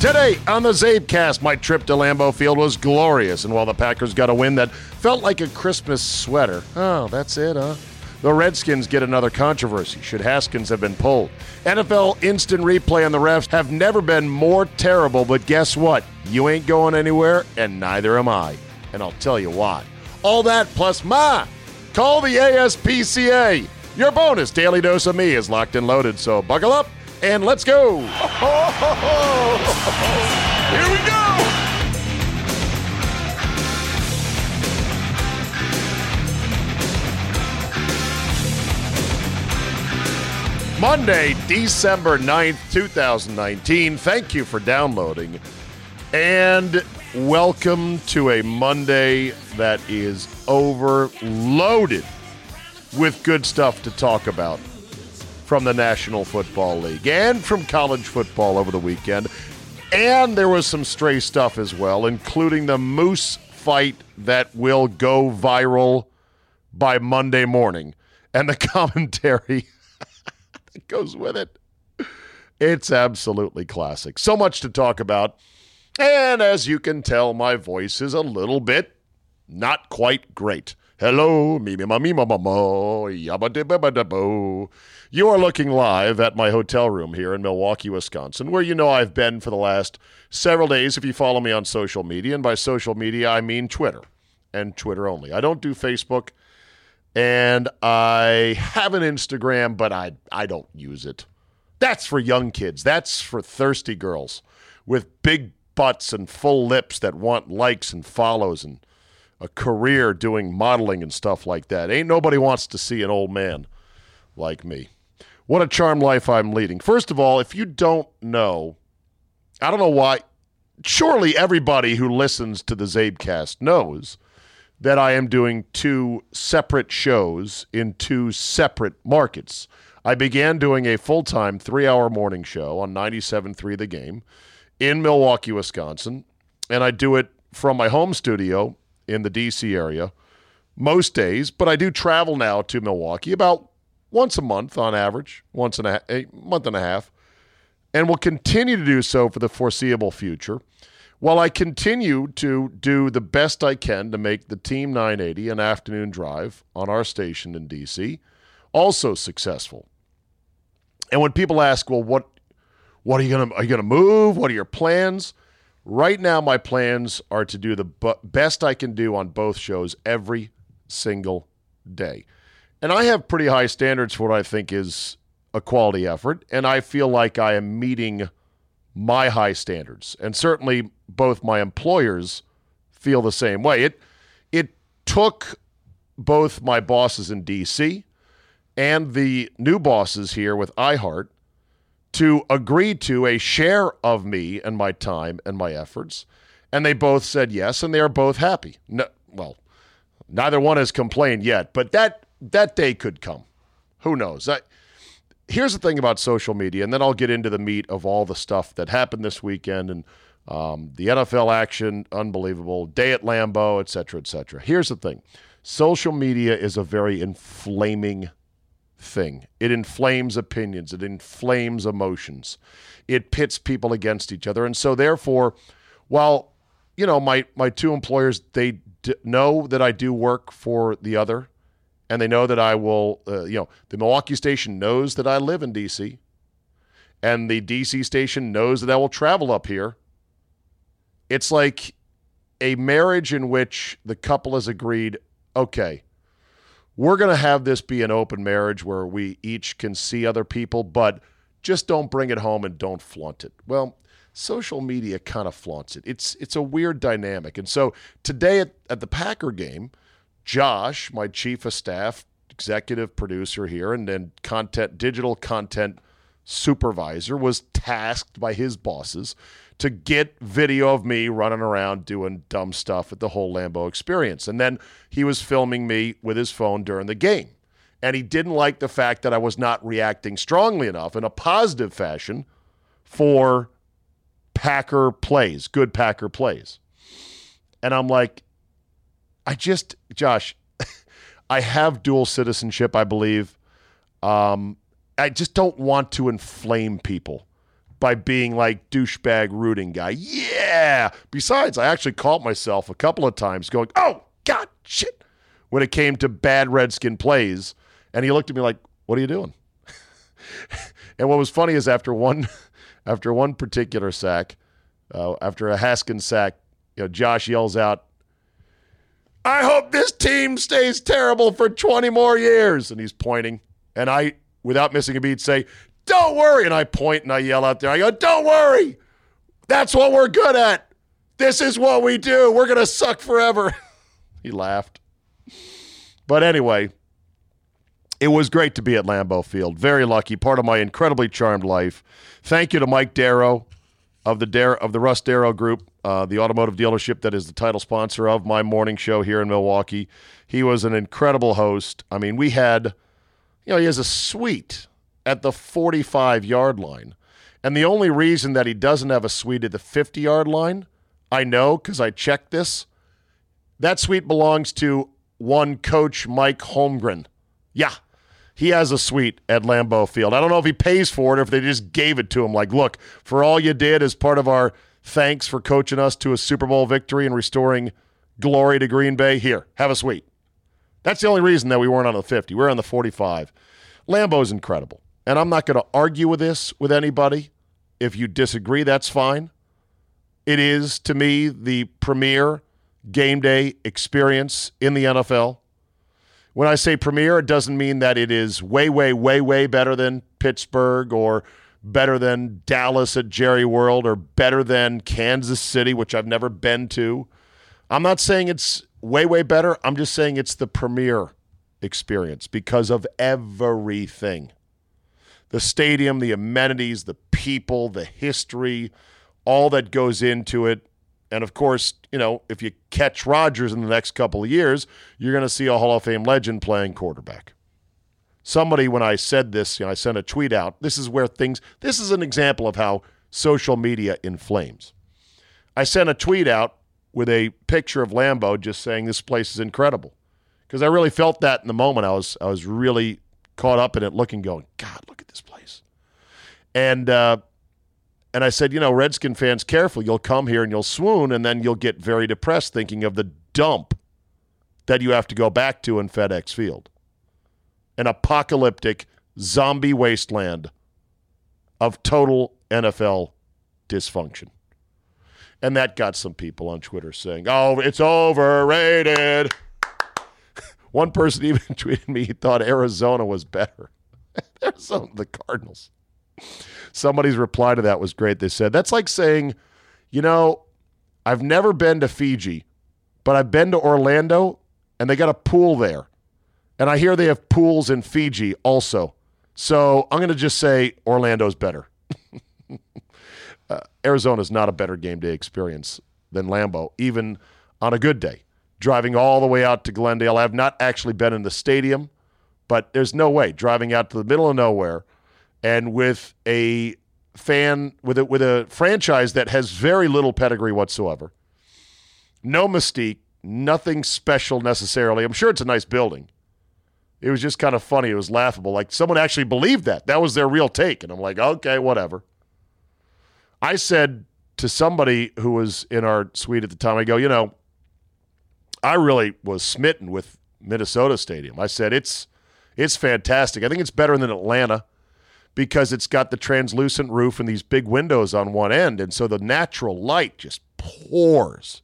Today on the Czabecast, my trip to Lambeau Field was glorious, and while the Packers got a win that felt like a Christmas sweater, oh, that's it, huh? The Redskins get another controversy. Should Haskins have been pulled? NFL instant replay and the refs have never been more terrible, but guess what? You ain't going anywhere, and neither am I. And I'll tell you why. All that plus ma. Call the ASPCA. Your bonus daily dose of me is locked and loaded, so buckle up and let's go. Here we go. Monday, December 9th, 2019. Thank you for downloading. And welcome to a Monday that is overloaded with good stuff to talk about from the National Football League and from college football over the weekend. And there was some stray stuff as well, including the Moose fight that will go viral by Monday morning and the commentary that goes with it. It's absolutely classic. So much to talk about. And as you can tell, my voice is a little bit not quite great. Hello, me me ma me ma ma mo, yabba dibba bo. You are looking live at my hotel room here in Milwaukee, Wisconsin, where you know I've been for the last several days if you follow me on social media. And by social media, I mean Twitter and Twitter only. I don't do Facebook and I have an Instagram, but I, I don't use it. That's for young kids, that's for thirsty girls with big butts and full lips that want likes and follows and a career doing modeling and stuff like that. Ain't nobody wants to see an old man like me. What a charmed life I'm leading. First of all, if you don't know, I don't know why. Surely everybody who listens to the Czabecast knows that I am doing two separate shows in two separate markets. I began doing a full time three hour morning show on 97.3 The Game in Milwaukee, Wisconsin, and I do it from my home studio in the DC area most days, but I do travel now to Milwaukee about once a month on average, once in a, a month and a half, and will continue to do so for the foreseeable future. While I continue to do the best I can to make the Team 980 an afternoon drive on our station in DC also successful. And when people ask, well, what what are you gonna are you gonna move? What are your plans? Right now, my plans are to do the best I can do on both shows every single day. And I have pretty high standards for what I think is a quality effort, and I feel like I am meeting my high standards. And certainly both my employers feel the same way. It it took both my bosses in DC and the new bosses here with iHeart to agree to a share of me and my time and my efforts. And they both said yes, and they are both happy. No, well, neither one has complained yet, but that that day could come. Who knows? I, here's the thing about social media, and then I'll get into the meat of all the stuff that happened this weekend and um, the NFL action, unbelievable, day at Lambeau, et cetera, et cetera. Here's the thing social media is a very inflaming thing. It inflames opinions, it inflames emotions, it pits people against each other. And so, therefore, while you know my my two employers they d- know that I do work for the other, and they know that I will. Uh, you know, the Milwaukee station knows that I live in D.C. And the DC station knows that I will travel up here. It's like a marriage in which the couple has agreed, okay, we're going to have this be an open marriage where we each can see other people, but just don't bring it home and don't flaunt it. Well, social media kind of flaunts it. It's it's a weird dynamic. And so today at, at the Packer game, Josh, my chief of staff, executive producer here, and then content digital content supervisor, was tasked by his bosses to get video of me running around doing dumb stuff at the whole Lambeau experience. And then he was filming me with his phone during the game. And he didn't like the fact that I was not reacting strongly enough in a positive fashion for Packer plays, good Packer plays. And I'm like, I just, Josh, I have dual citizenship, I believe. Um, I just don't want to inflame people by being like douchebag rooting guy. Yeah. Besides, I actually caught myself a couple of times going, oh, God, shit, when it came to bad Redskin plays. And he looked at me like, what are you doing? and what was funny is after one, after one particular sack, uh, after a Haskins sack, you know, Josh yells out, I hope this team stays terrible for 20 more years. And he's pointing. And I, without missing a beat, say, don't worry. And I point and I yell out there, I go, Don't worry. That's what we're good at. This is what we do. We're going to suck forever. he laughed. But anyway, it was great to be at Lambeau Field. Very lucky, part of my incredibly charmed life. Thank you to Mike Darrow of the Dar- of the Russ Darrow Group, uh, the automotive dealership that is the title sponsor of my morning show here in Milwaukee. He was an incredible host. I mean, we had, you know, he has a suite at the 45 yard line. And the only reason that he doesn't have a suite at the 50 yard line, I know because I checked this. That suite belongs to one coach, Mike Holmgren. Yeah, he has a suite at Lambeau Field. I don't know if he pays for it or if they just gave it to him. Like, look, for all you did as part of our thanks for coaching us to a Super Bowl victory and restoring glory to Green Bay, here, have a suite. That's the only reason that we weren't on the 50. We we're on the 45. Lambeau's incredible. And I'm not going to argue with this with anybody. If you disagree, that's fine. It is, to me, the premier game day experience in the NFL. When I say premier, it doesn't mean that it is way, way, way, way better than Pittsburgh or better than Dallas at Jerry World or better than Kansas City, which I've never been to. I'm not saying it's way, way better. I'm just saying it's the premier experience because of everything the stadium, the amenities, the people, the history, all that goes into it. And of course, you know, if you catch Rodgers in the next couple of years, you're going to see a Hall of Fame legend playing quarterback. Somebody, when I said this, you know, I sent a tweet out. This is where things, this is an example of how social media inflames. I sent a tweet out with a picture of Lambeau just saying this place is incredible. Because I really felt that in the moment. I was I was really caught up in it, looking, going, God, look at this place. And uh, and I said, you know, Redskin fans, careful. You'll come here and you'll swoon, and then you'll get very depressed thinking of the dump that you have to go back to in FedEx Field. An apocalyptic zombie wasteland of total NFL dysfunction. And that got some people on Twitter saying, oh, it's overrated. One person even tweeted me he thought Arizona was better. Arizona, the Cardinals. Somebody's reply to that was great. They said, That's like saying, you know, I've never been to Fiji, but I've been to Orlando and they got a pool there. And I hear they have pools in Fiji also. So I'm going to just say Orlando's better. uh, Arizona's not a better game day experience than Lambeau, even on a good day. Driving all the way out to Glendale. I have not actually been in the stadium, but there's no way driving out to the middle of nowhere and with a fan with a, with a franchise that has very little pedigree whatsoever. No mystique, nothing special necessarily. I'm sure it's a nice building. It was just kind of funny. It was laughable. Like someone actually believed that. That was their real take. And I'm like, okay, whatever. I said to somebody who was in our suite at the time, I go, you know, I really was smitten with Minnesota Stadium. I said it's it's fantastic. I think it's better than Atlanta because it's got the translucent roof and these big windows on one end, and so the natural light just pours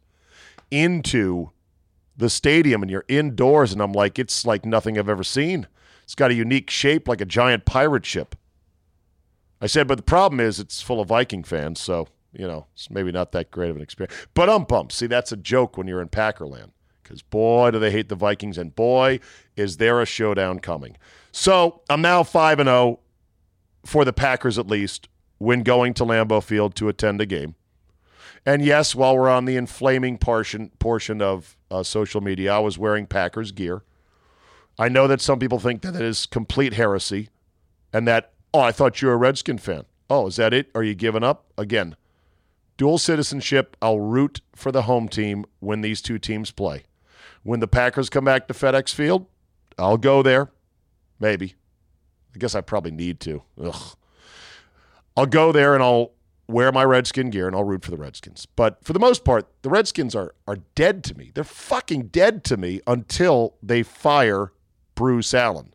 into the stadium, and you're indoors, and I'm like, it's like nothing I've ever seen. It's got a unique shape, like a giant pirate ship. I said, but the problem is it's full of Viking fans, so you know it's maybe not that great of an experience. But um bump. See, that's a joke when you're in Packerland because boy, do they hate the Vikings, and boy, is there a showdown coming. So I'm now five and zero oh for the Packers, at least, when going to Lambeau Field to attend a game. And yes, while we're on the inflaming portion portion of uh, social media, I was wearing Packers gear. I know that some people think that it is complete heresy, and that oh, I thought you were a Redskin fan. Oh, is that it? Are you giving up again? Dual citizenship. I'll root for the home team when these two teams play. When the Packers come back to FedEx Field, I'll go there. Maybe. I guess I probably need to. Ugh. I'll go there and I'll wear my Redskin gear and I'll root for the Redskins. But for the most part, the Redskins are are dead to me. They're fucking dead to me until they fire Bruce Allen.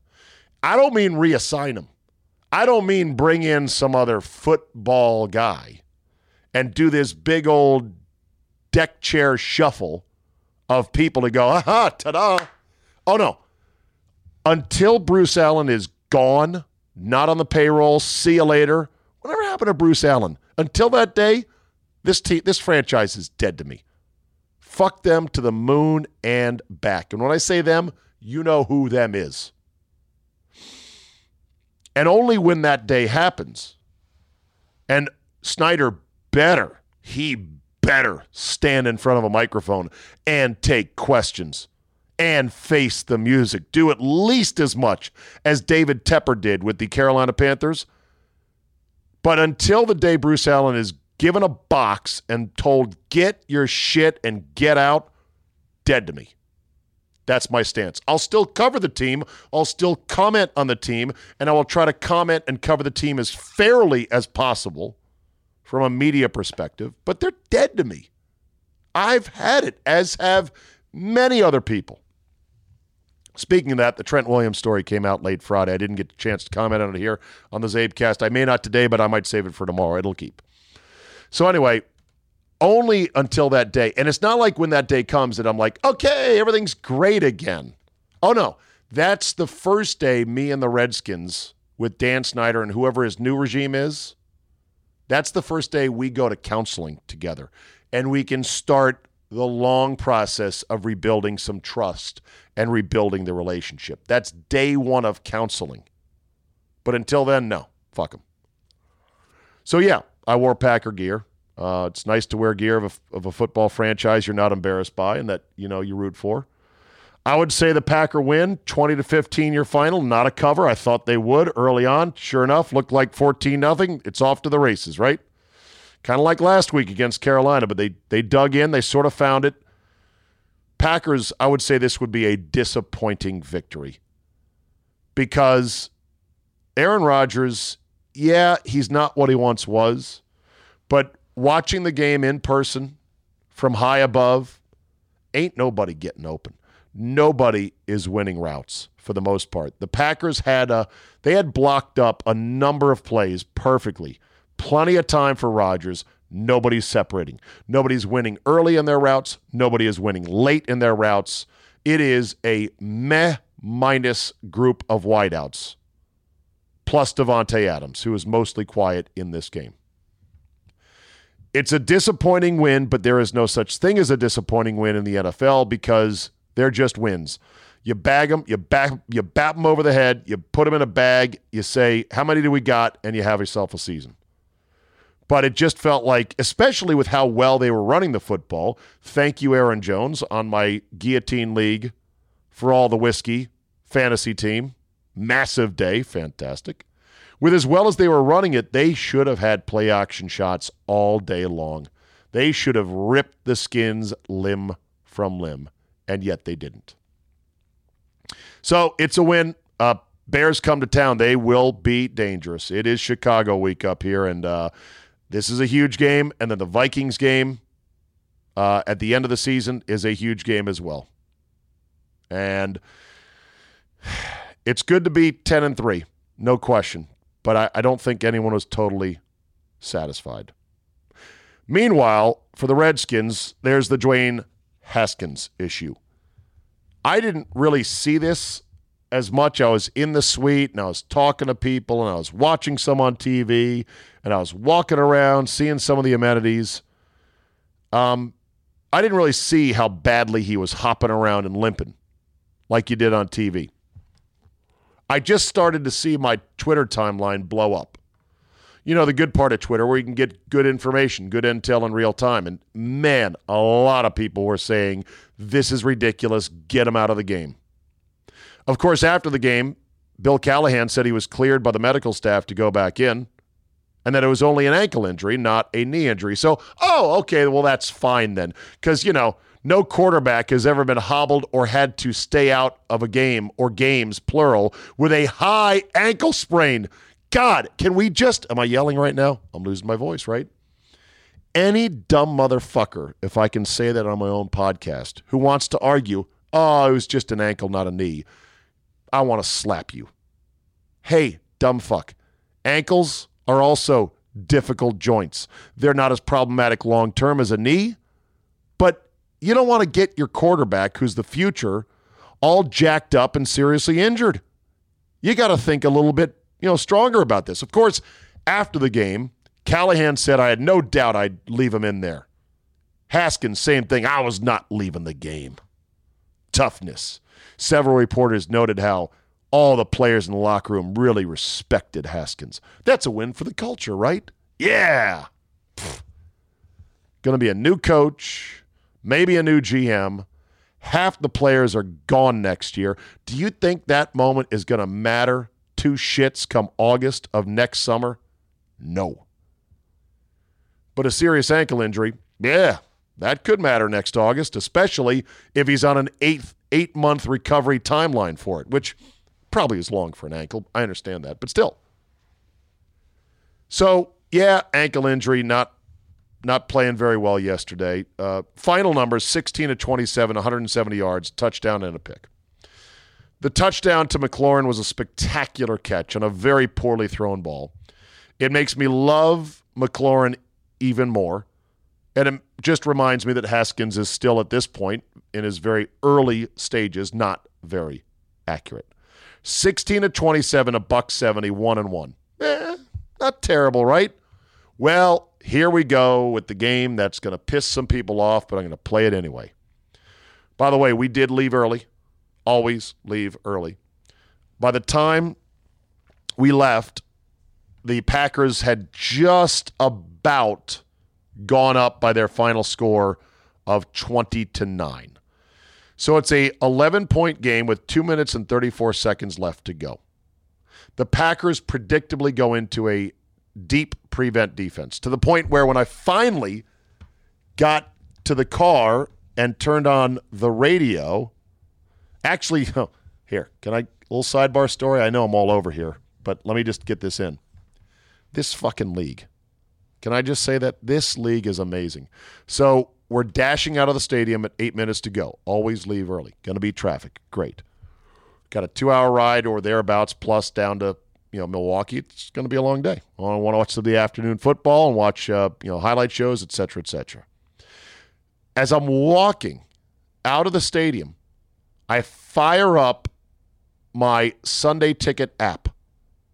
I don't mean reassign him. I don't mean bring in some other football guy and do this big old deck chair shuffle of people to go, aha, ta da. Oh, no. Until Bruce Allen is gone, not on the payroll, see you later. Whatever happened to Bruce Allen? Until that day, this team, this franchise is dead to me. Fuck them to the moon and back. And when I say them, you know who them is. And only when that day happens, and Snyder better, he better stand in front of a microphone and take questions and face the music. Do at least as much as David Tepper did with the Carolina Panthers. But until the day Bruce Allen is given a box and told, get your shit and get out, dead to me. That's my stance. I'll still cover the team. I'll still comment on the team, and I will try to comment and cover the team as fairly as possible from a media perspective, but they're dead to me. I've had it, as have many other people. Speaking of that, the Trent Williams story came out late Friday. I didn't get a chance to comment on it here on the Czabecast. I may not today, but I might save it for tomorrow. It'll keep. So anyway, only until that day. And it's not like when that day comes that I'm like, okay, everything's great again. Oh no. That's the first day me and the Redskins with Dan Snyder and whoever his new regime is that's the first day we go to counseling together and we can start the long process of rebuilding some trust and rebuilding the relationship. That's day one of counseling. But until then, no, fuck them. So, yeah, I wore Packer gear. Uh, it's nice to wear gear of a, of a football franchise you're not embarrassed by and that you know you root for. I would say the Packer win 20 to 15 your final, not a cover. I thought they would early on. Sure enough, looked like 14 nothing. It's off to the races, right? Kind of like last week against Carolina, but they they dug in, they sort of found it. Packers, I would say this would be a disappointing victory. Because Aaron Rodgers, yeah, he's not what he once was, but watching the game in person from high above, ain't nobody getting open nobody is winning routes for the most part. The Packers had a they had blocked up a number of plays perfectly. Plenty of time for Rodgers. Nobody's separating. Nobody's winning early in their routes. Nobody is winning late in their routes. It is a meh minus group of wideouts, plus Davante Adams, who is mostly quiet in this game. It's a disappointing win, but there is no such thing as a disappointing win in the NFL because they're just wins. You bag them, you back, you bat them over the head, you put them in a bag, you say, "How many do we got?" and you have yourself a season. But it just felt like, especially with how well they were running the football. Thank you, Aaron Jones, on my guillotine league for all the whiskey fantasy team. Massive day, fantastic. With as well as they were running it, they should have had play action shots all day long. They should have ripped the skins limb from limb, and yet they didn't. So it's a win. Uh, Bears come to town. They will be dangerous. It is Chicago week up here, and uh, this is a huge game. And then the Vikings game uh, at the end of the season is a huge game as well. And it's good to be 10 and 3, no question. But I, I don't think anyone was totally satisfied. Meanwhile, for the Redskins, there's the Dwayne Haskins issue. I didn't really see this as much. I was in the suite and I was talking to people and I was watching some on TV and I was walking around seeing some of the amenities. Um, I didn't really see how badly he was hopping around and limping like you did on TV. I just started to see my Twitter timeline blow up. You know, the good part of Twitter where you can get good information, good intel in real time. And man, a lot of people were saying, this is ridiculous. Get him out of the game. Of course, after the game, Bill Callahan said he was cleared by the medical staff to go back in and that it was only an ankle injury, not a knee injury. So, oh, okay, well, that's fine then. Because, you know, no quarterback has ever been hobbled or had to stay out of a game or games, plural, with a high ankle sprain. God, can we just, am I yelling right now? I'm losing my voice, right? Any dumb motherfucker, if I can say that on my own podcast, who wants to argue, oh, it was just an ankle, not a knee, I want to slap you. Hey, dumb fuck. Ankles are also difficult joints. They're not as problematic long term as a knee, but you don't want to get your quarterback, who's the future, all jacked up and seriously injured. You got to think a little bit, you know, stronger about this. Of course, after the game, Callahan said I had no doubt I'd leave him in there. Haskins, same thing. I was not leaving the game. Toughness. Several reporters noted how all the players in the locker room really respected Haskins. That's a win for the culture, right? Yeah. Going to be a new coach maybe a new GM. Half the players are gone next year. Do you think that moment is going to matter two shits come August of next summer? No. But a serious ankle injury, yeah, that could matter next August, especially if he's on an eight eight month recovery timeline for it, which probably is long for an ankle. I understand that, but still. So yeah, ankle injury, not not playing very well yesterday. Uh, final numbers 16 to 27, 170 yards, touchdown, and a pick. The touchdown to McLaurin was a spectacular catch on a very poorly thrown ball. It makes me love McLaurin even more. And it just reminds me that Haskins is still at this point in his very early stages not very accurate. 16 to 27, a buck 70, one and one. Eh, not terrible, right? Well, here we go with the game that's going to piss some people off, but I'm going to play it anyway. By the way, we did leave early. Always leave early. By the time we left, the Packers had just about gone up by their final score of 20 to 9. So it's a 11 point game with 2 minutes and 34 seconds left to go. The Packers predictably go into a deep prevent defense to the point where when I finally got to the car and turned on the radio, actually, here, can I, little sidebar story? I know I'm all over here, but let me just get this in. This fucking league. Can I just say that this league is amazing? So we're dashing out of the stadium at eight minutes to go. Always leave early. Going to be traffic. Great. Got a two hour ride or thereabouts plus down to you know Milwaukee, it's going to be a long day. I want to watch the afternoon football and watch uh, you know highlight shows, et cetera, et cetera. As I'm walking out of the stadium, I fire up my Sunday Ticket app.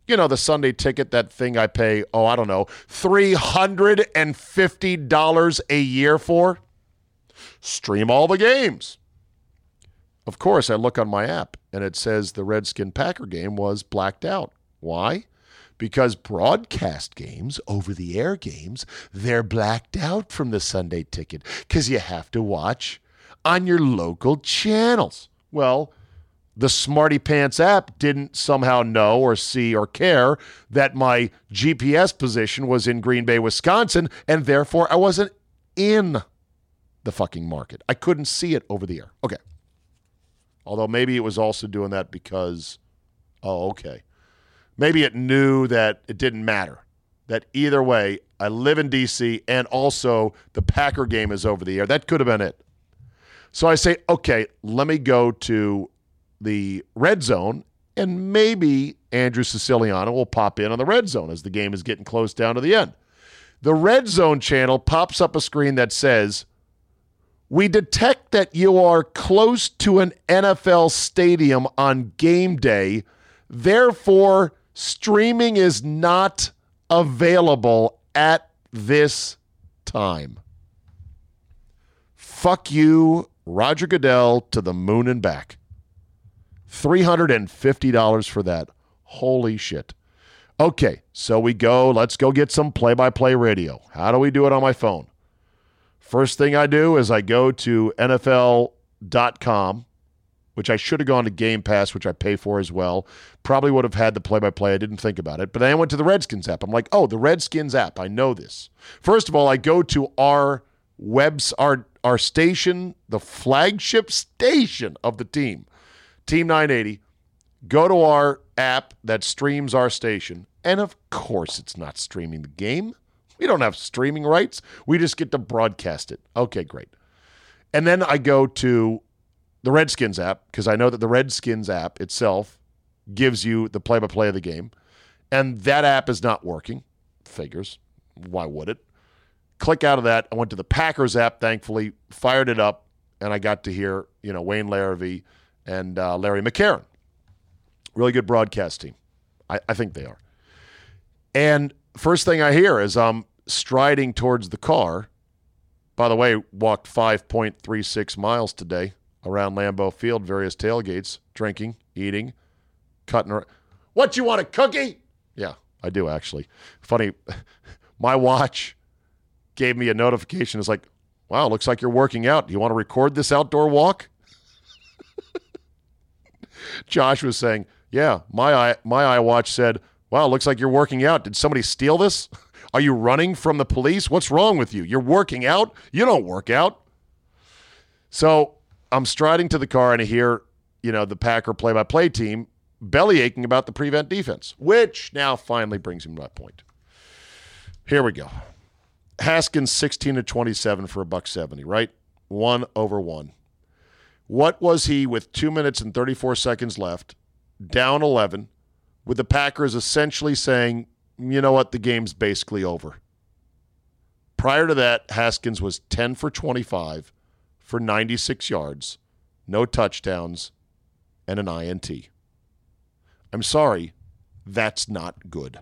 You know the Sunday Ticket, that thing I pay. Oh, I don't know, three hundred and fifty dollars a year for. Stream all the games. of course, I look on my app and it says the Redskin Packer game was blacked out. Why? Because broadcast games, over the air games, they're blacked out from the Sunday ticket because you have to watch on your local channels. Well, the Smarty Pants app didn't somehow know or see or care that my GPS position was in Green Bay, Wisconsin, and therefore I wasn't in the fucking market. I couldn't see it over the air. Okay. Although maybe it was also doing that because, oh, okay. Maybe it knew that it didn't matter. That either way, I live in D.C. and also the Packer game is over the air. That could have been it. So I say, okay, let me go to the red zone, and maybe Andrew Siciliano will pop in on the red zone as the game is getting close down to the end. The red zone channel pops up a screen that says, We detect that you are close to an NFL stadium on game day. Therefore, streaming is not available at this time. Fuck you, Roger Goodell, to the moon and back. $350 for that. Holy shit. Okay, so we go. Let's go get some play by play radio. How do we do it on my phone? First thing I do is I go to NFL.com, which I should have gone to Game Pass, which I pay for as well. Probably would have had the play by play. I didn't think about it. But then I went to the Redskins app. I'm like, oh, the Redskins app. I know this. First of all, I go to our webs, our, our station, the flagship station of the team Team 980, go to our app that streams our station. And of course, it's not streaming the game. We don't have streaming rights. We just get to broadcast it. Okay, great. And then I go to the Redskins app because I know that the Redskins app itself gives you the play by play of the game. And that app is not working. Figures. Why would it? Click out of that. I went to the Packers app, thankfully, fired it up, and I got to hear, you know, Wayne Larrivee and uh, Larry McCarren. Really good broadcast team. I, I think they are. And first thing I hear is I'm striding towards the car. By the way, walked 5.36 miles today around Lambeau Field, various tailgates, drinking, eating, cutting. What you want a cookie? Yeah, I do actually. Funny, my watch gave me a notification. It's like, wow, looks like you're working out. Do you want to record this outdoor walk? Josh was saying, "Yeah, my eye, my iWatch said, "Wow, looks like you're working out. Did somebody steal this? Are you running from the police? What's wrong with you? You're working out? You don't work out." So I'm striding to the car and I hear, you know, the Packer play-by-play team belly aching about the prevent defense, which now finally brings him to that point. Here we go. Haskins 16 to 27 for a buck 70, right? One over one. What was he with two minutes and 34 seconds left, down 11, with the Packers essentially saying, you know what, the game's basically over? Prior to that, Haskins was 10 for 25 for 96 yards, no touchdowns, and an INT. I'm sorry, that's not good.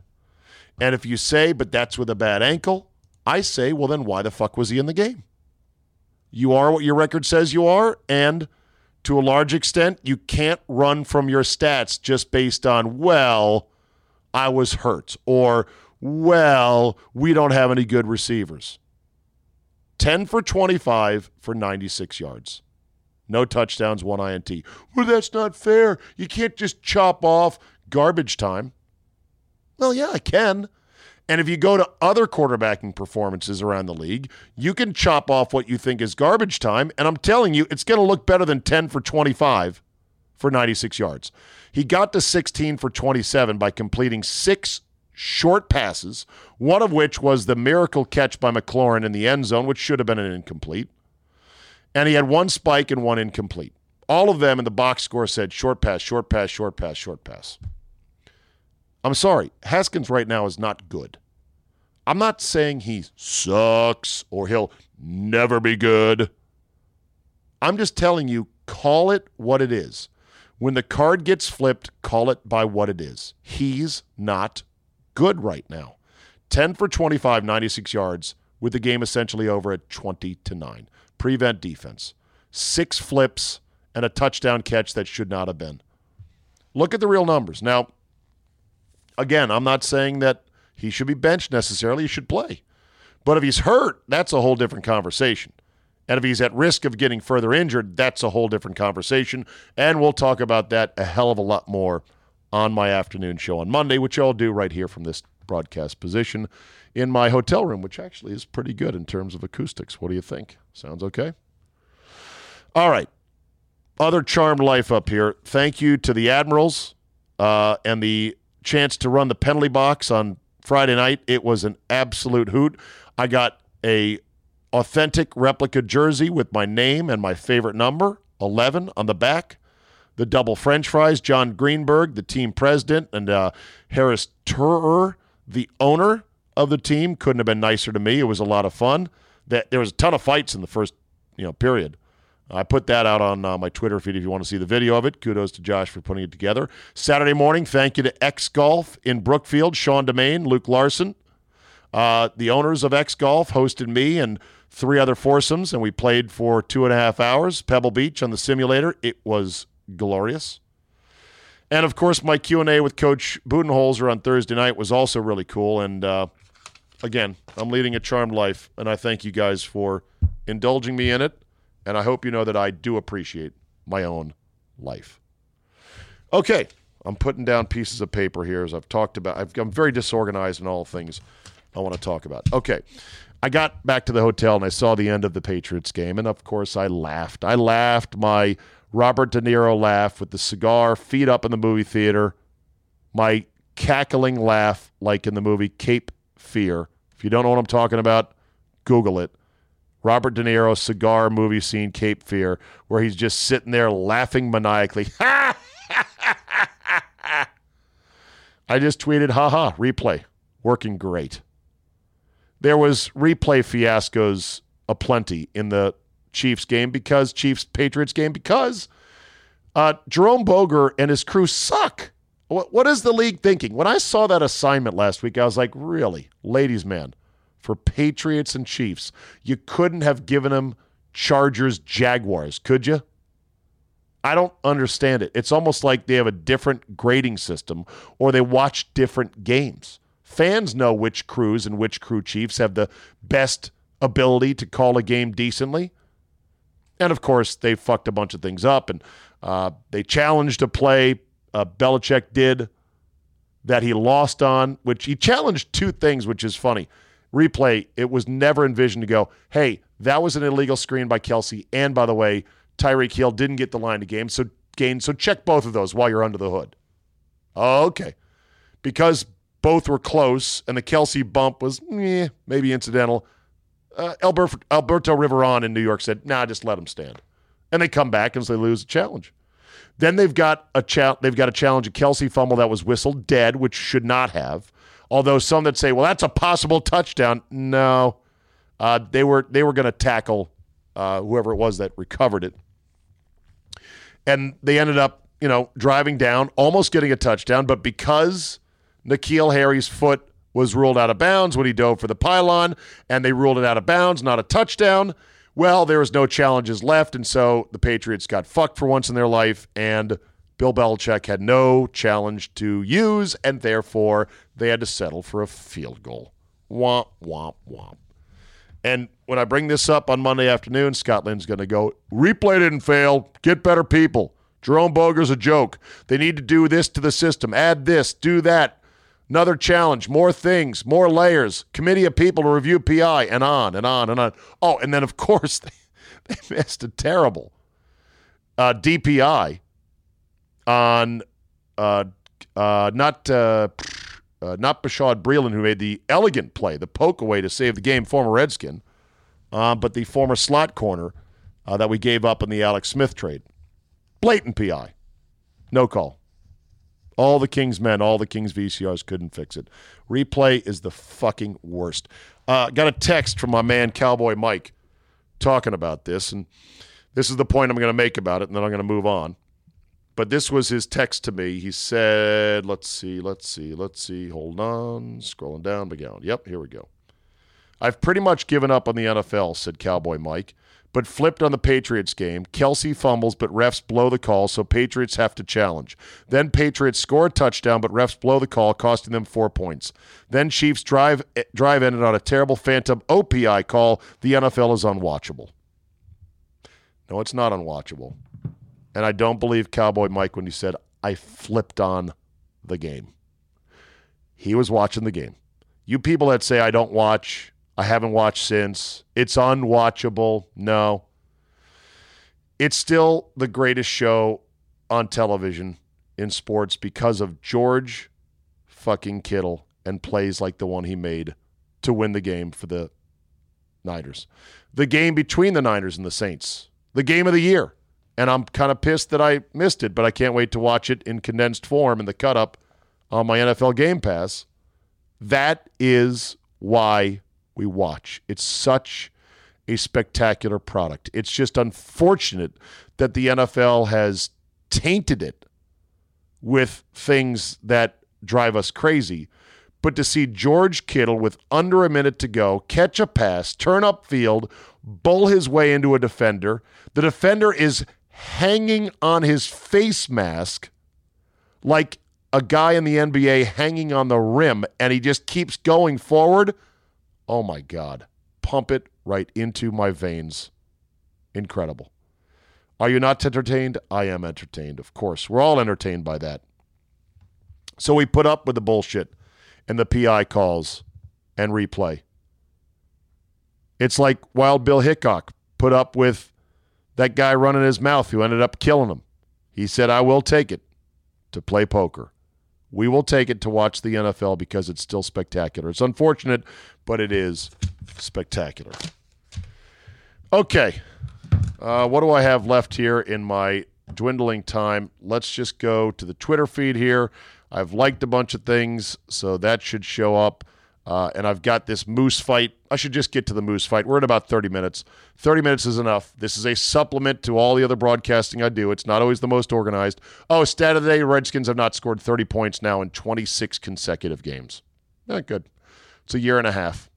And if you say, but that's with a bad ankle, I say, well, then why the fuck was he in the game? You are what your record says you are, and to a large extent, you can't run from your stats just based on, well, I was hurt, or, well, we don't have any good receivers. 10 for 25 for 96 yards. No touchdowns, one INT. Well, that's not fair. You can't just chop off garbage time. Well, yeah, I can. And if you go to other quarterbacking performances around the league, you can chop off what you think is garbage time. And I'm telling you, it's going to look better than 10 for 25 for 96 yards. He got to 16 for 27 by completing six short passes, one of which was the miracle catch by McLaurin in the end zone, which should have been an incomplete. And he had one spike and one incomplete. All of them in the box score said short pass, short pass, short pass, short pass. I'm sorry, Haskins right now is not good. I'm not saying he sucks or he'll never be good. I'm just telling you, call it what it is. When the card gets flipped, call it by what it is. He's not good right now. 10 for 25, 96 yards, with the game essentially over at 20 to 9. Prevent defense. Six flips and a touchdown catch that should not have been. Look at the real numbers. Now, again, I'm not saying that he should be benched necessarily. He should play. But if he's hurt, that's a whole different conversation. And if he's at risk of getting further injured, that's a whole different conversation. And we'll talk about that a hell of a lot more on my afternoon show on Monday, which I'll do right here from this broadcast position in my hotel room, which actually is pretty good in terms of acoustics. What do you think? Sounds okay? All right. Other charmed life up here. Thank you to the Admirals uh, and the chance to run the penalty box on Friday night. It was an absolute hoot. I got a authentic replica jersey with my name and my favorite number, 11, on the back. The double French fries, John Greenberg, the team president, and uh, Harris Turer, the owner of the team, couldn't have been nicer to me. It was a lot of fun. That there was a ton of fights in the first, you know, period. I put that out on uh, my Twitter feed if you want to see the video of it. Kudos to Josh for putting it together. Saturday morning, thank you to X Golf in Brookfield, Sean Demain, Luke Larson. Uh, the owners of X Golf hosted me and three other foursomes, and we played for two and a half hours. Pebble Beach on the simulator. It was glorious. And of course, my Q and A with Coach Budenholzer on Thursday night was also really cool. And uh, again, I'm leading a charmed life, and I thank you guys for indulging me in it. And I hope you know that I do appreciate my own life. Okay, I'm putting down pieces of paper here as I've talked about. I've, I'm very disorganized in all things I want to talk about. Okay, I got back to the hotel and I saw the end of the Patriots game, and of course I laughed. I laughed my Robert De Niro laugh with the cigar, feet up in the movie theater, my cackling laugh like in the movie Cape Fear. If you don't know what I'm talking about, Google it. Robert De Niro cigar movie scene, Cape Fear, where he's just sitting there laughing maniacally. I just tweeted, haha, replay. Working great. There was replay fiascos aplenty in the Chiefs game because Chiefs Patriots game because uh, Jerome Boger and his crew suck. What, what is the league thinking? When I saw that assignment last week, I was like, really, ladies, man, for Patriots and Chiefs. You couldn't have given them Chargers, Jaguars, could you? I don't understand it. It's almost like they have a different grading system or they watch different games. Fans know which crews and which crew chiefs have the best ability to call a game decently. And of course, they fucked a bunch of things up and uh, they challenged a play uh, Belichick did that he lost on, which he challenged two things, which is funny replay, it was never envisioned to go, hey, that was an illegal screen by Kelce. And by the way, Tyreek Hill didn't get the line to game, so gain. So check both of those while you're under the hood. Okay. Because both were close and the Kelce bump was eh, maybe incidental. Uh, Alberto, Alberto Riveron in New York said, nah, just let him stand. And they come back and they lose a challenge. Then they've got a cha- they've got a challenge, a Kelce fumble that was whistled dead, which should not have. Although some that say, well, that's a possible touchdown. No, uh, they were they were going to tackle uh, whoever it was that recovered it, and they ended up, you know, driving down, almost getting a touchdown, but because N'Keal Harry's foot was ruled out of bounds when he dove for the pylon, and they ruled it out of bounds, not a touchdown. Well, there was no challenges left, and so the Patriots got fucked for once in their life, and Bill Belichick had no challenge to use, and therefore they had to settle for a field goal. Womp, womp, womp. And when I bring this up on Monday afternoon, Scott Lynn's going to go, replay didn't fail. Get better people. Jerome Boger's a joke. They need to do this to the system. Add this, do that. Another challenge, more things, more layers, committee of people to review PI, and on and on and on. Oh, and then, of course, they, they missed a terrible uh, DPI on uh, uh, not uh, uh, not Bashaud Breeland, who made the elegant play, the poke away to save the game, former Redskin, uh, but the former slot corner uh, that we gave up in the Alex Smith trade. Blatant PI. No call. All the Kings men, all the Kings VCRs couldn't fix it. Replay is the fucking worst. Uh, got a text from my man Cowboy Mike talking about this, and this is the point I'm going to make about it, and then I'm going to move on. But this was his text to me. He said, let's see, let's see, let's see. Hold on. Scrolling down, McGowan. Yep, here we go. I've pretty much given up on the NFL, said Cowboy Mike, but flipped on the Patriots game. Kelce fumbles, but refs blow the call, so Patriots have to challenge. Then Patriots score a touchdown, but refs blow the call, costing them four points. Then Chiefs drive drive ended on a terrible phantom OPI call. The NFL is unwatchable. No, it's not unwatchable. And I don't believe Cowboy Mike when he said, I flipped on the game. He was watching the game. You people that say I don't watch, I haven't watched since, it's unwatchable. No. It's still the greatest show on television in sports because of George fucking Kittle and plays like the one he made to win the game for the Niners. The game between the Niners and the Saints. The game of the year. And I'm kind of pissed that I missed it, but I can't wait to watch it in condensed form in the cut up on my NFL Game Pass. That is why we watch. It's such a spectacular product. It's just unfortunate that the NFL has tainted it with things that drive us crazy. But to see George Kittle with under a minute to go catch a pass, turn up field, bull his way into a defender, the defender is hanging on his face mask like a guy in the NBA hanging on the rim and he just keeps going forward. Oh my God. Pump it right into my veins. Incredible. Are you not entertained? I am entertained, of course. We're all entertained by that. So we put up with the bullshit and the PI calls and replay. It's like Wild Bill Hickok put up with that guy running his mouth who ended up killing him. He said, I will take it to play poker. We will take it to watch the NFL because it's still spectacular. It's unfortunate, but it is spectacular. Okay. Uh, what do I have left here in my dwindling time? Let's just go to the Twitter feed here. I've liked a bunch of things, so that should show up. Uh, and I've got this moose fight. I should just get to the moose fight. We're at about 30 minutes. 30 minutes is enough. This is a supplement to all the other broadcasting I do. It's not always the most organized. Oh, stat of the day Redskins have not scored 30 points now in 26 consecutive games. Not eh, good. It's a year and a half.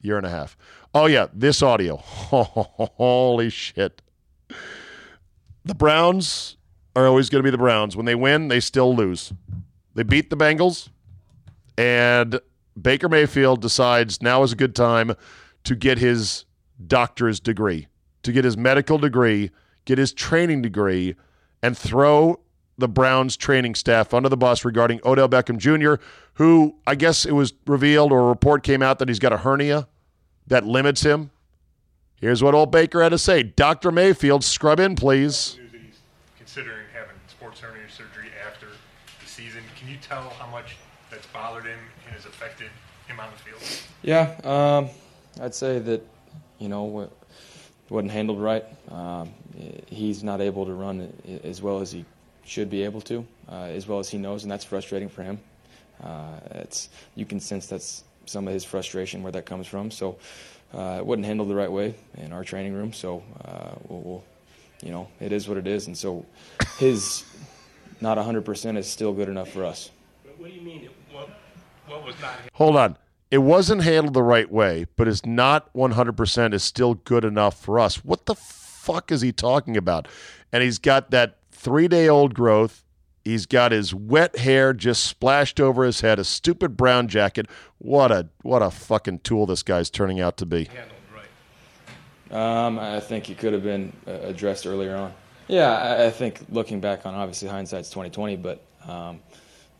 Year and a half. Oh, yeah, this audio. Holy shit. The Browns are always going to be the Browns. When they win, they still lose. They beat the Bengals, and Baker Mayfield decides now is a good time to get his doctor's degree, to get his medical degree, get his training degree, and throw the Browns training staff under the bus regarding Odell Beckham Jr., who I guess it was revealed or a report came out that he's got a hernia that limits him. Here's what old Baker had to say Dr. Mayfield, scrub in, please. Considering having sports hernia surgery after the season, can you tell how much that's bothered him has affected him on the field? Yeah, um, I'd say that you know it wasn't handled right. Um, he's not able to run as well as he should be able to, uh, as well as he knows, and that's frustrating for him. Uh, it's you can sense that's some of his frustration where that comes from. So uh, it wasn't handled the right way in our training room. So uh, we'll, we'll, you know, it is what it is, and so his not 100% is still good enough for us. What do you mean? What, what was not? Hold on. It wasn't handled the right way, but it's not 100% is still good enough for us. What the fuck is he talking about? And he's got that three day old growth. He's got his wet hair just splashed over his head, a stupid brown jacket. What a what a fucking tool this guy's turning out to be. Um, I think he could have been uh, addressed earlier on. Yeah, I, I think looking back on obviously hindsight's twenty twenty, but um,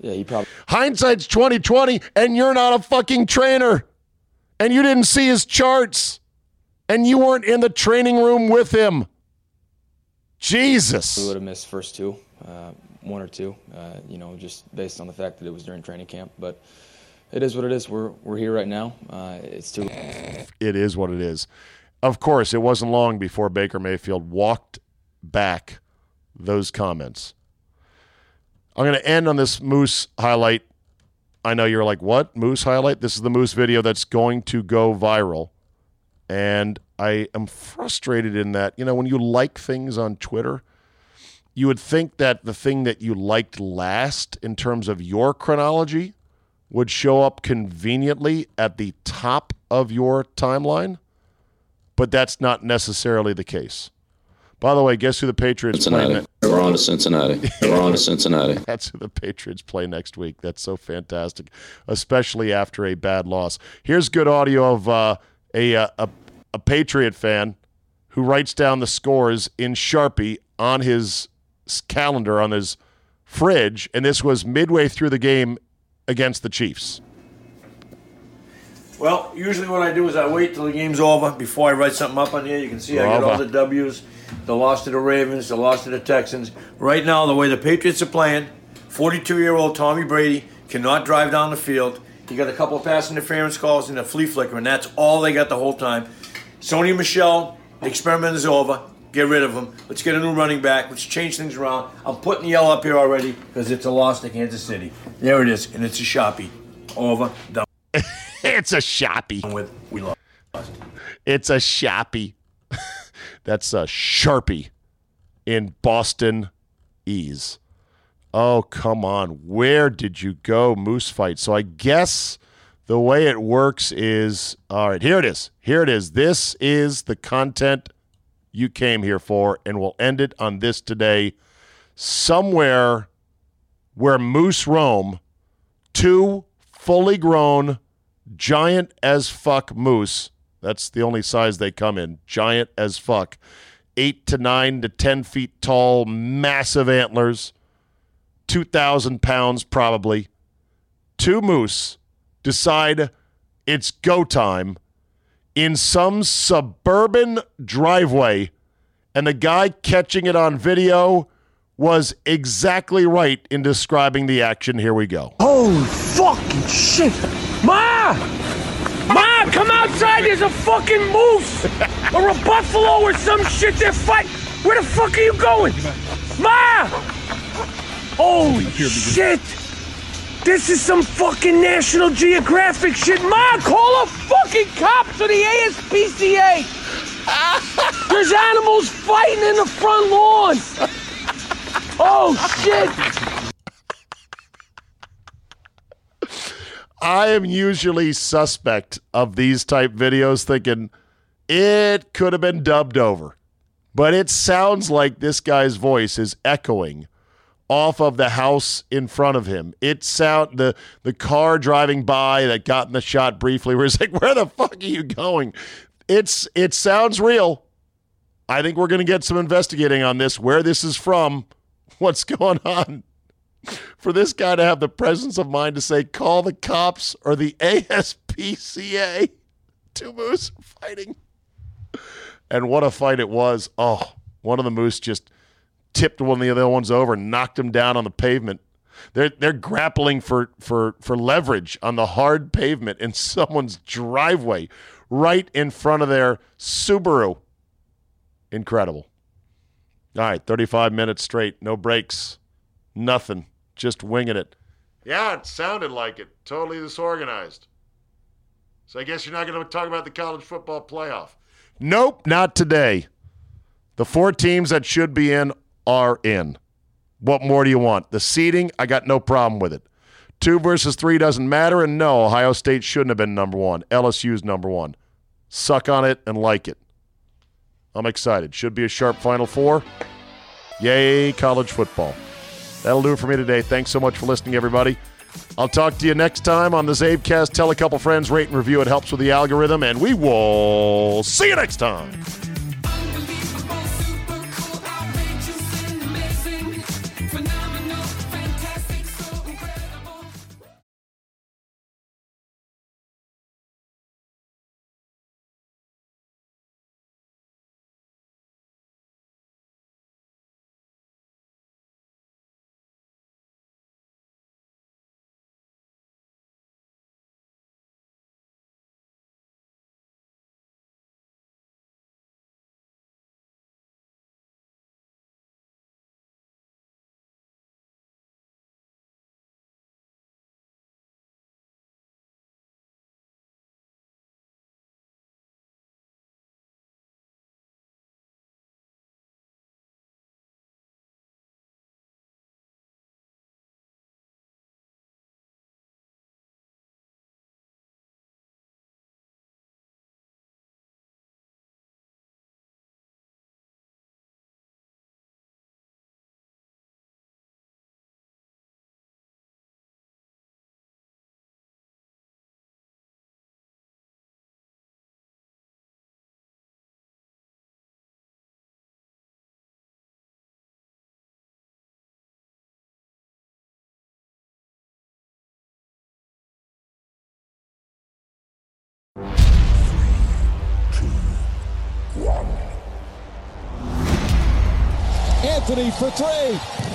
yeah, he probably. Hindsight's twenty twenty, and you're not a fucking trainer, and you didn't see his charts, and you weren't in the training room with him. Jesus. We would have missed first two, uh, one or two, uh, you know, just based on the fact that it was during training camp. But it is what it is. We're we're here right now. Uh, it's too. It is what it is. Of course, it wasn't long before Baker Mayfield walked back those comments. I'm going to end on this Moose highlight. I know you're like, what? Moose highlight? This is the Moose video that's going to go viral. And I am frustrated in that, you know, when you like things on Twitter, you would think that the thing that you liked last in terms of your chronology would show up conveniently at the top of your timeline. but that's not necessarily the case. By the way, guess who the Patriots play? Cincinnati. Ne- We're on to Cincinnati. We're on to Cincinnati. that's who the Patriots play next week. That's so fantastic, especially after a bad loss. Here's good audio of uh, a, uh, a a Patriot fan who writes down the scores in Sharpie on his calendar on his fridge, and this was midway through the game against the Chiefs. Well, usually what I do is I wait till the game's over before I write something up on here. You can see I got all the W's, the loss to the Ravens, the loss to the Texans. Right now, the way the Patriots are playing, 42-year-old Tommy Brady cannot drive down the field. He got a couple of pass interference calls and a flea flicker, and that's all they got the whole time. Sony Michel, the experiment is over. Get rid of him. Let's get a new running back. Let's change things around. I'm putting the yell up here already because it's a loss to Kansas City. There it is, and it's a shoppy. Over, done It's a shoppy. with. We lost. It's a shoppy. That's a sharpie in Boston Ease. Oh, come on. Where did you go, Moose Fight? So I guess the way it works is all right, here it is. Here it is. This is the content you came here for, and we'll end it on this today. Somewhere where moose roam, two fully grown, giant as fuck moose. That's the only size they come in. Giant as fuck. Eight to nine to 10 feet tall, massive antlers, 2,000 pounds probably. Two moose decide it's go time in some suburban driveway, and the guy catching it on video was exactly right in describing the action. Here we go. Holy fucking shit! Ma! Ma, come outside! There's a fucking moose! or a buffalo or some shit! They're fighting! Where the fuck are you going? Ma! Holy shit! This is some fucking National Geographic shit! Ma, call a fucking cops or the ASPCA! There's animals fighting in the front lawn! Oh shit! I am usually suspect of these type videos thinking it could have been dubbed over. But it sounds like this guy's voice is echoing off of the house in front of him. It sound the the car driving by that got in the shot briefly where it's like, where the fuck are you going? It's it sounds real. I think we're gonna get some investigating on this, where this is from, what's going on for this guy to have the presence of mind to say, call the cops or the ASPCA. Two moose fighting. And what a fight it was. Oh, one of the moose just tipped one of the other ones over and knocked him down on the pavement. They're, they're grappling for, for, for leverage on the hard pavement in someone's driveway right in front of their Subaru. Incredible. All right, 35 minutes straight, no breaks. Nothing. Just winging it. Yeah, it sounded like it. Totally disorganized. So I guess you're not going to talk about the college football playoff. Nope, not today. The four teams that should be in are in. What more do you want? The seeding, I got no problem with it. Two versus three doesn't matter. And no, Ohio State shouldn't have been number one. LSU's number one. Suck on it and like it. I'm excited. Should be a sharp Final Four. Yay, college football. That'll do it for me today. Thanks so much for listening, everybody. I'll talk to you next time on the Czabecast. Tell a couple friends, rate and review. It helps with the algorithm, and we will see you next time. Anthony for three.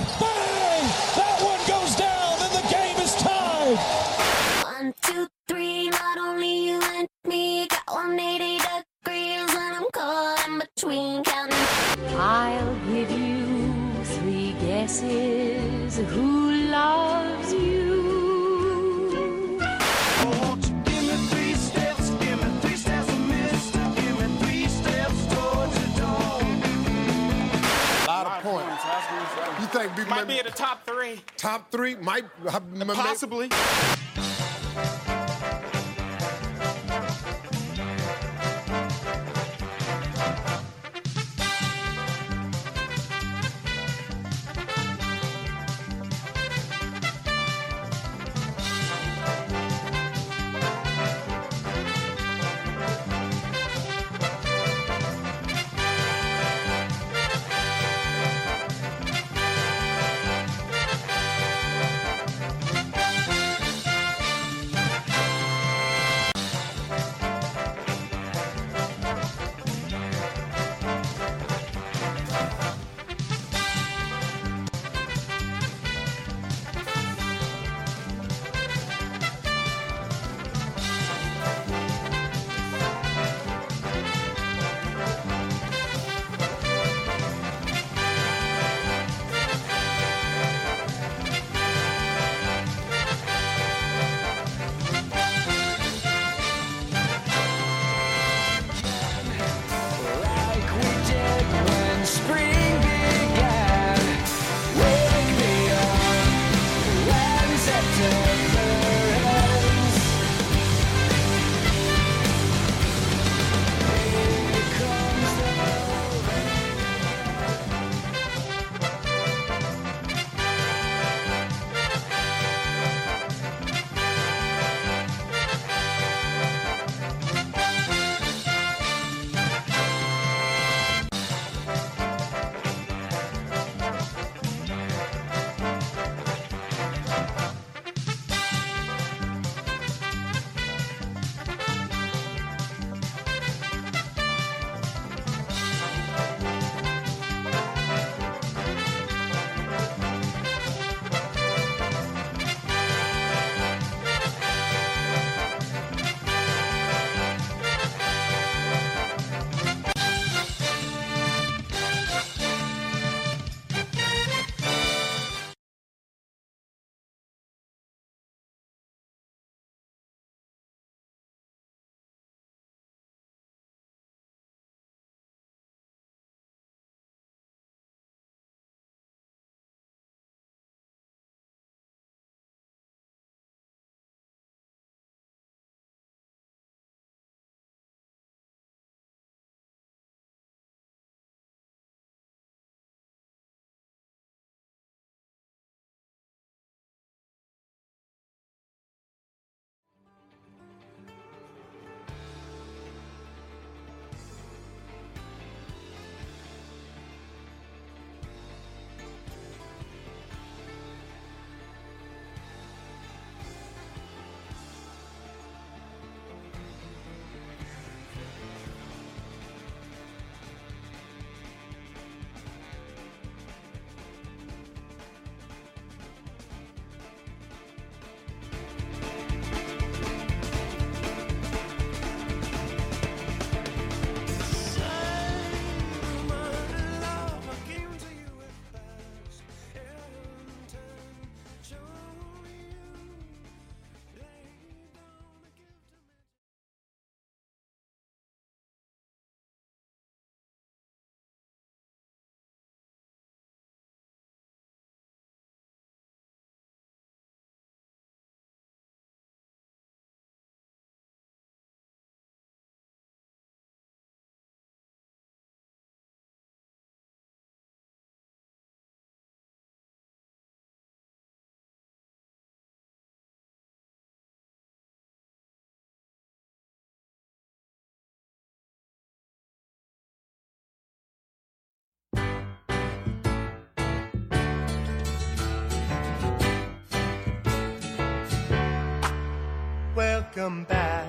Be, might, might be at the top three. Top three? Might. Possibly. come back.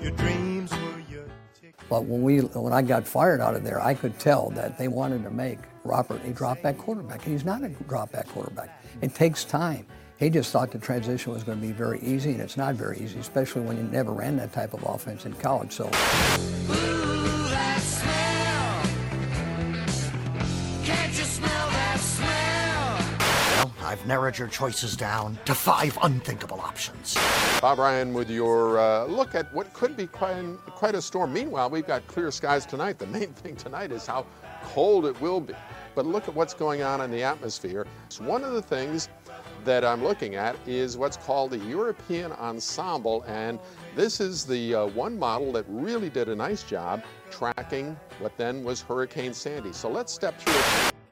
Your dreams were your ticket. But when we when I got fired out of there, I could tell that they wanted to make Robert a drop back quarterback. And he's not a drop back quarterback. It takes time. He just thought the transition was going to be very easy, and it's not very easy, especially when you never ran that type of offense in college. So. Ooh, I've narrowed your choices down to five unthinkable options. Bob Ryan with your uh, look at what could be quite, quite a storm. Meanwhile, we've got clear skies tonight. The main thing tonight is how cold it will be. But look at what's going on in the atmosphere. So one of the things that I'm looking at is what's called the European Ensemble, and this is the uh, one model that really did a nice job tracking what then was Hurricane Sandy. So let's step through it.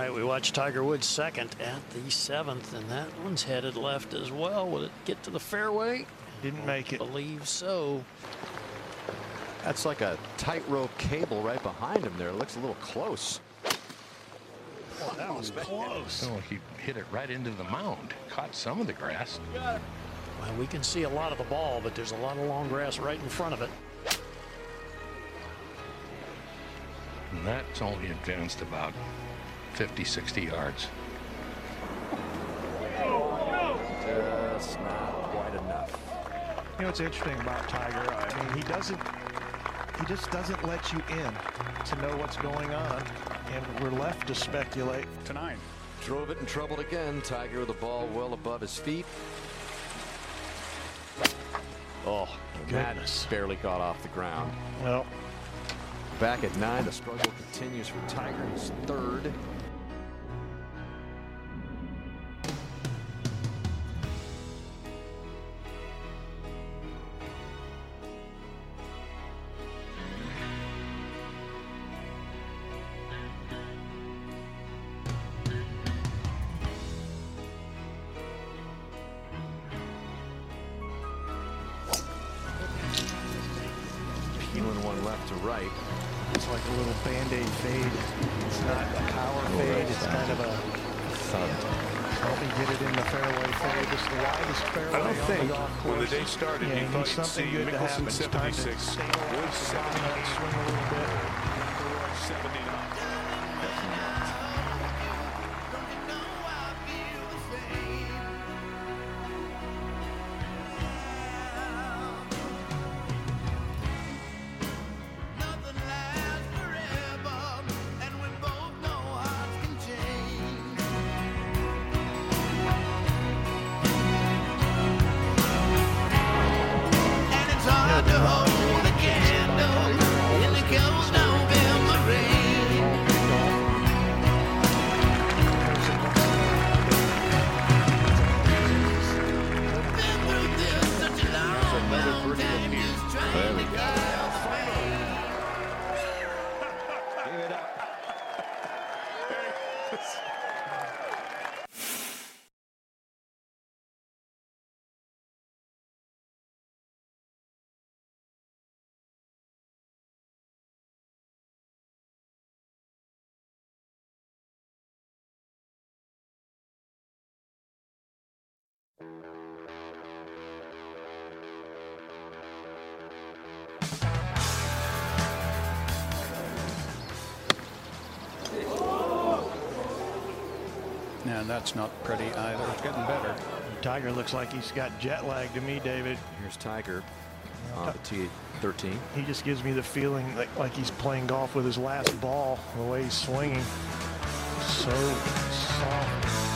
All right, we watched Tiger Woods second at the seventh, and that one's headed left as well. Will it get to the fairway? Didn't make it. Believe so. That's like a tightrope cable right behind him there. It looks a little close. Oh, that was close. Oh, he hit it right into the mound. Caught some of the grass. Well, we can see a lot of the ball, but there's a lot of long grass right in front of it. And that's only advanced about 50, 60 yards. Just not quite enough. You know what's interesting about Tiger? I mean, he doesn't. He just doesn't let you in to know what's going on, and we're left to speculate. Tonight. Drove it and troubled again. Tiger with the ball well above his feet. Oh, goodness. barely got off the ground. Well, Back at nine, the struggle continues for Tiger. He's third. It's not a power fade. It's kind of a thud. Help me get it in the fairway fade. It's the widest fairway I don't think when the day started yeah, you thought you'd something see. Mickelson It's time to 76, Woods the ball and 79, swing a little bit. 79. Yeah, that's not pretty either. It's getting better. Tiger looks like he's got jet lag to me, David. Here's Tiger on the tee 13. He just gives me the feeling like, like he's playing golf with his last ball, the way he's swinging. So soft.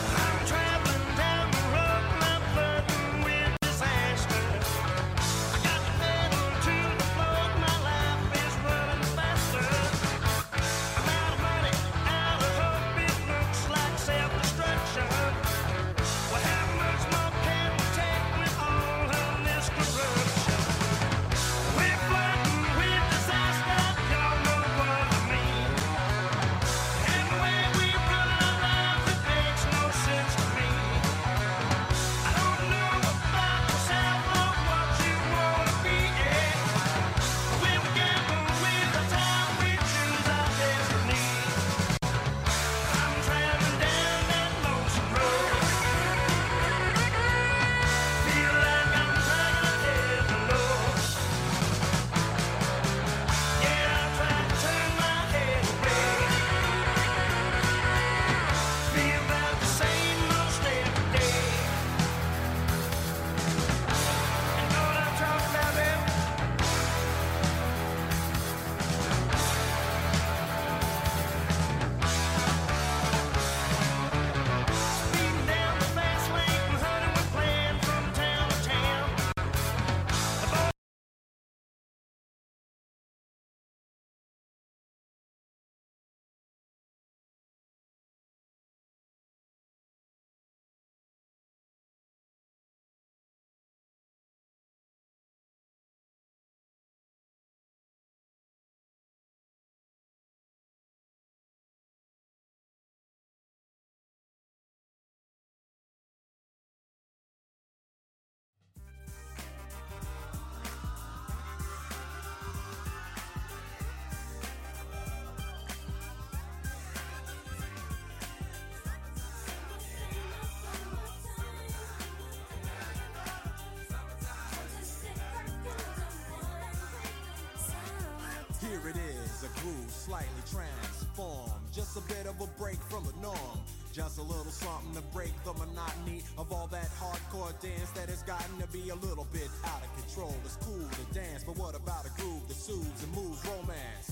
Groove slightly transformed. Just a bit of a break from the norm. Just a little something to break the monotony of all that hardcore dance that has gotten to be a little bit out of control. It's cool to dance, but what about a groove that soothes and moves romance?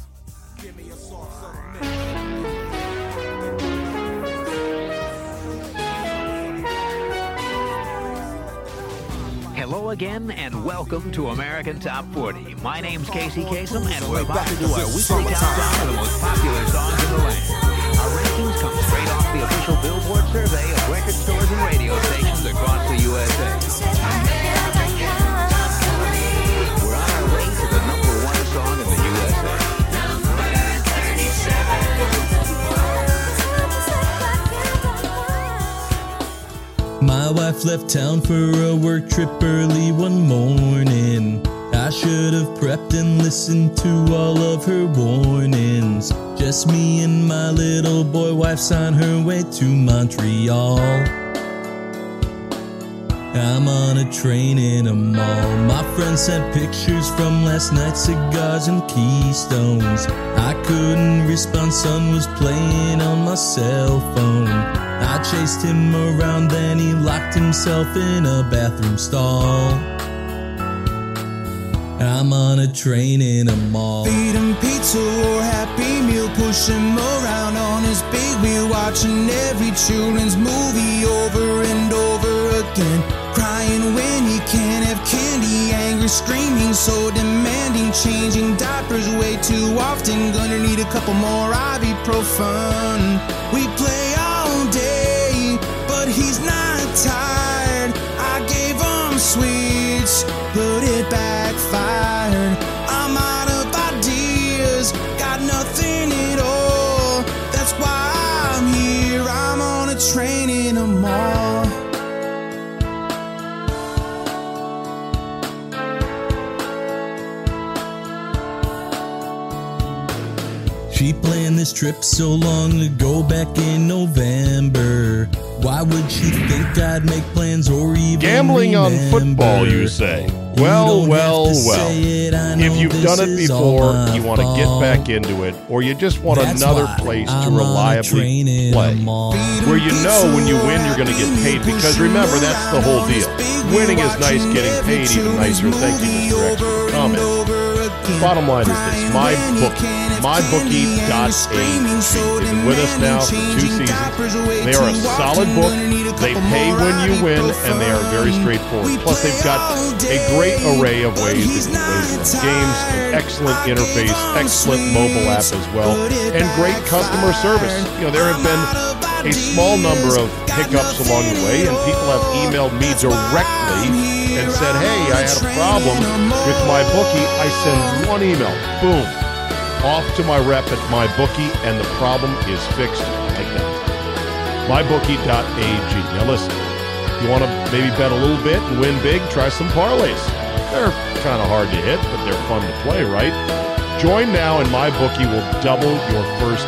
Give me a soft subtle mix. Hello again and welcome to American Top 40. My name's Casey Kasem and we're about to do our weekly countdown of the most popular songs in the land. Our rankings come straight off the official Billboard survey of record stores and radio stations across the USA. Left town for a work trip early one morning. I should have prepped and listened to all of her warnings. Just me and my little boy wife's on her way to Montreal. I'm on a train in a mall. My friend sent pictures from last night's cigars and keystones. Couldn't respond, son was playing on my cell phone. I chased him around, then he locked himself in a bathroom stall. I'm on a train in a mall. Feed him pizza or Happy Meal, push him around on his big wheel, watching every children's movie over and over again. Crying when he can't have candy, screaming, so demanding, changing diapers way too often. Gonna need a couple more ibuprofen. We play all day, but he's not tired. I gave him sweets, but it backfired. She planned this trip so long ago back in November. Why would she think I'd make plans or even Gambling on football, you say? Well, don't well, well. say it, I know If you've done it before, you want to get back into it, or you just want That's another place to I'm a reliably train in a play, where you know when you win you're going to get paid. Because remember, that's the whole deal. Winning is nice, getting paid even nicer. Thank you, Mr. X, for the comment. Bottom line is this: my bookie, mybookie.ag. They've been with us now for two seasons. They are a solid book. They pay when you win, and they are very straightforward. Plus, they've got a great array of ways that you wager games, an excellent interface, excellent mobile app as well, and great customer service. You know, there have been a small number of hiccups along the way, and people have emailed me directly and said, "Hey, I had a problem with my bookie." I send one email, boom, off to my rep at my bookie, and the problem is fixed like that. MyBookie.ag. Now listen, if you want to maybe bet a little bit and win big, try some parlays. They're kind of hard to hit, but they're fun to play, right? Join now, and my bookie will double your first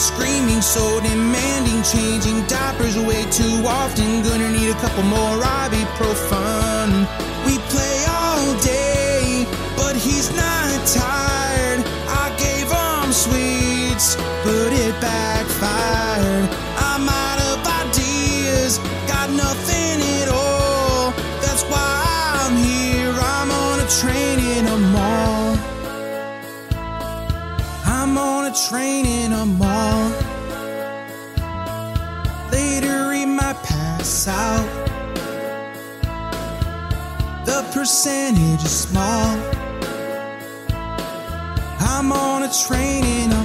Screaming, so demanding, changing diapers way too often. Gonna need a couple more ibuprofen. We play all day, but he's not tired. I gave him sweets, but it backfired. I'm out of ideas, got nothing at all. That's why I'm here. I'm on a train in a mall. I'm on a train in a mall. Later, he might pass out. The percentage is small. I'm on a train in a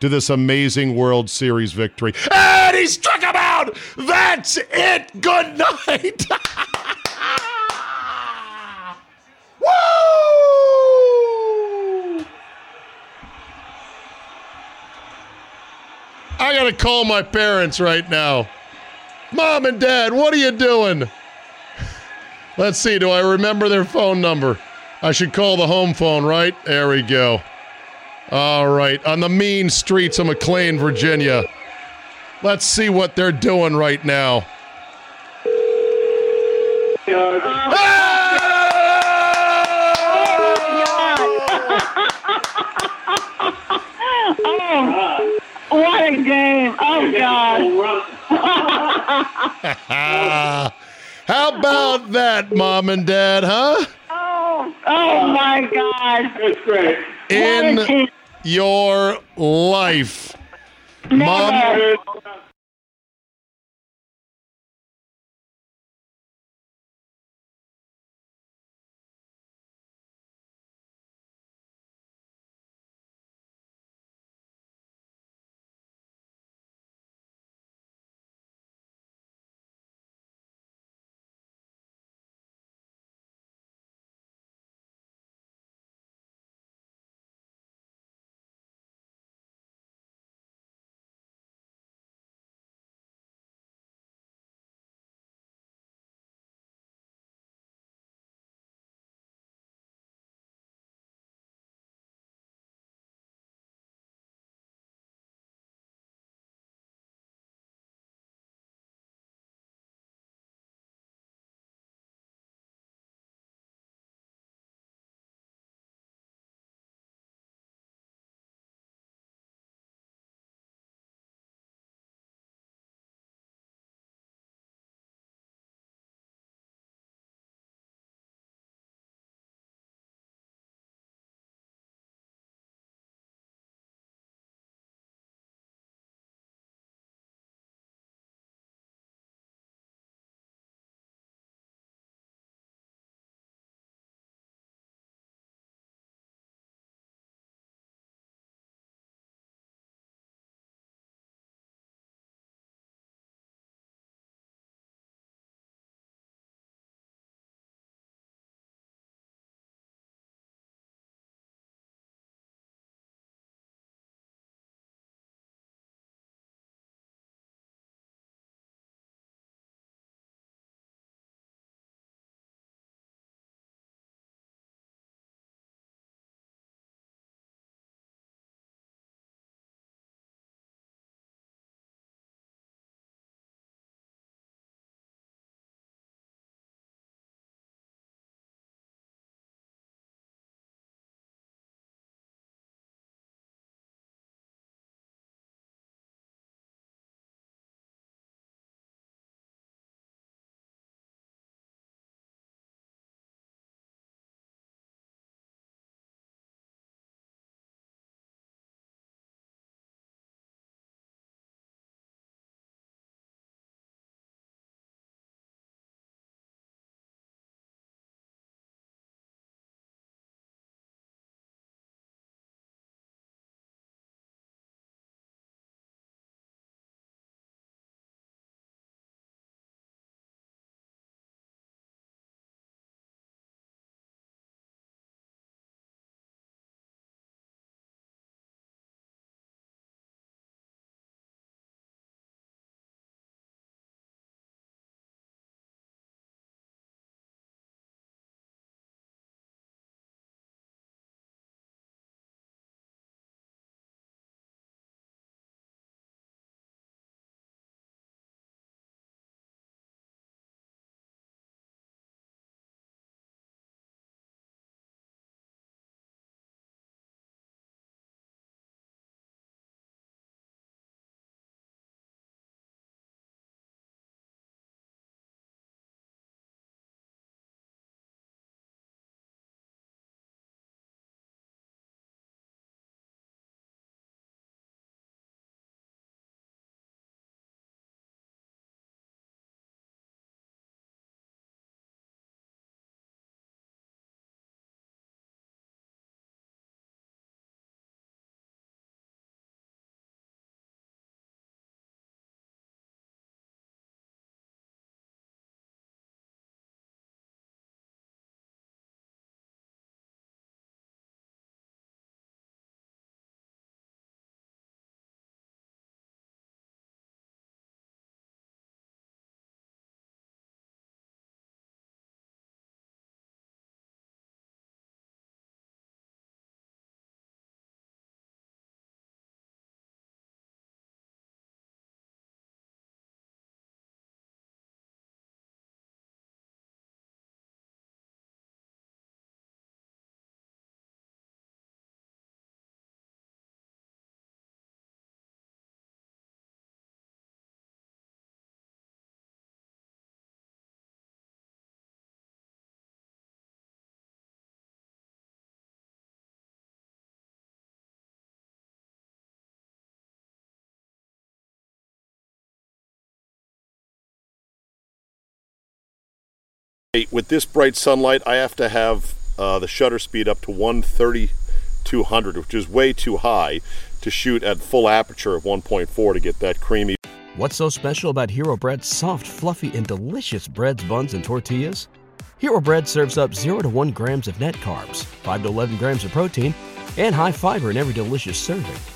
to this amazing World Series victory. And he struck him out! That's it! Good night! Woo! I gotta call my parents right now. Mom and Dad, what are you doing? Let's see, do I remember their phone number? I should call the home phone, right? There we go. All right, on the mean streets of McLean, Virginia. Let's see what they're doing right now. oh, what a game. Oh, God. How about that, Mom and Dad, huh? oh, oh, my God. That's great. In your life. Mom, With this bright sunlight, I have to have uh, the shutter speed up to 13200, which is way too high to shoot at full aperture of 1.4 to get that creamy. What's so special about Hero Bread's soft, fluffy, and delicious breads, buns, and tortillas? Hero Bread serves up 0 to 1 grams of net carbs, 5 to 11 grams of protein, and high fiber in every delicious serving.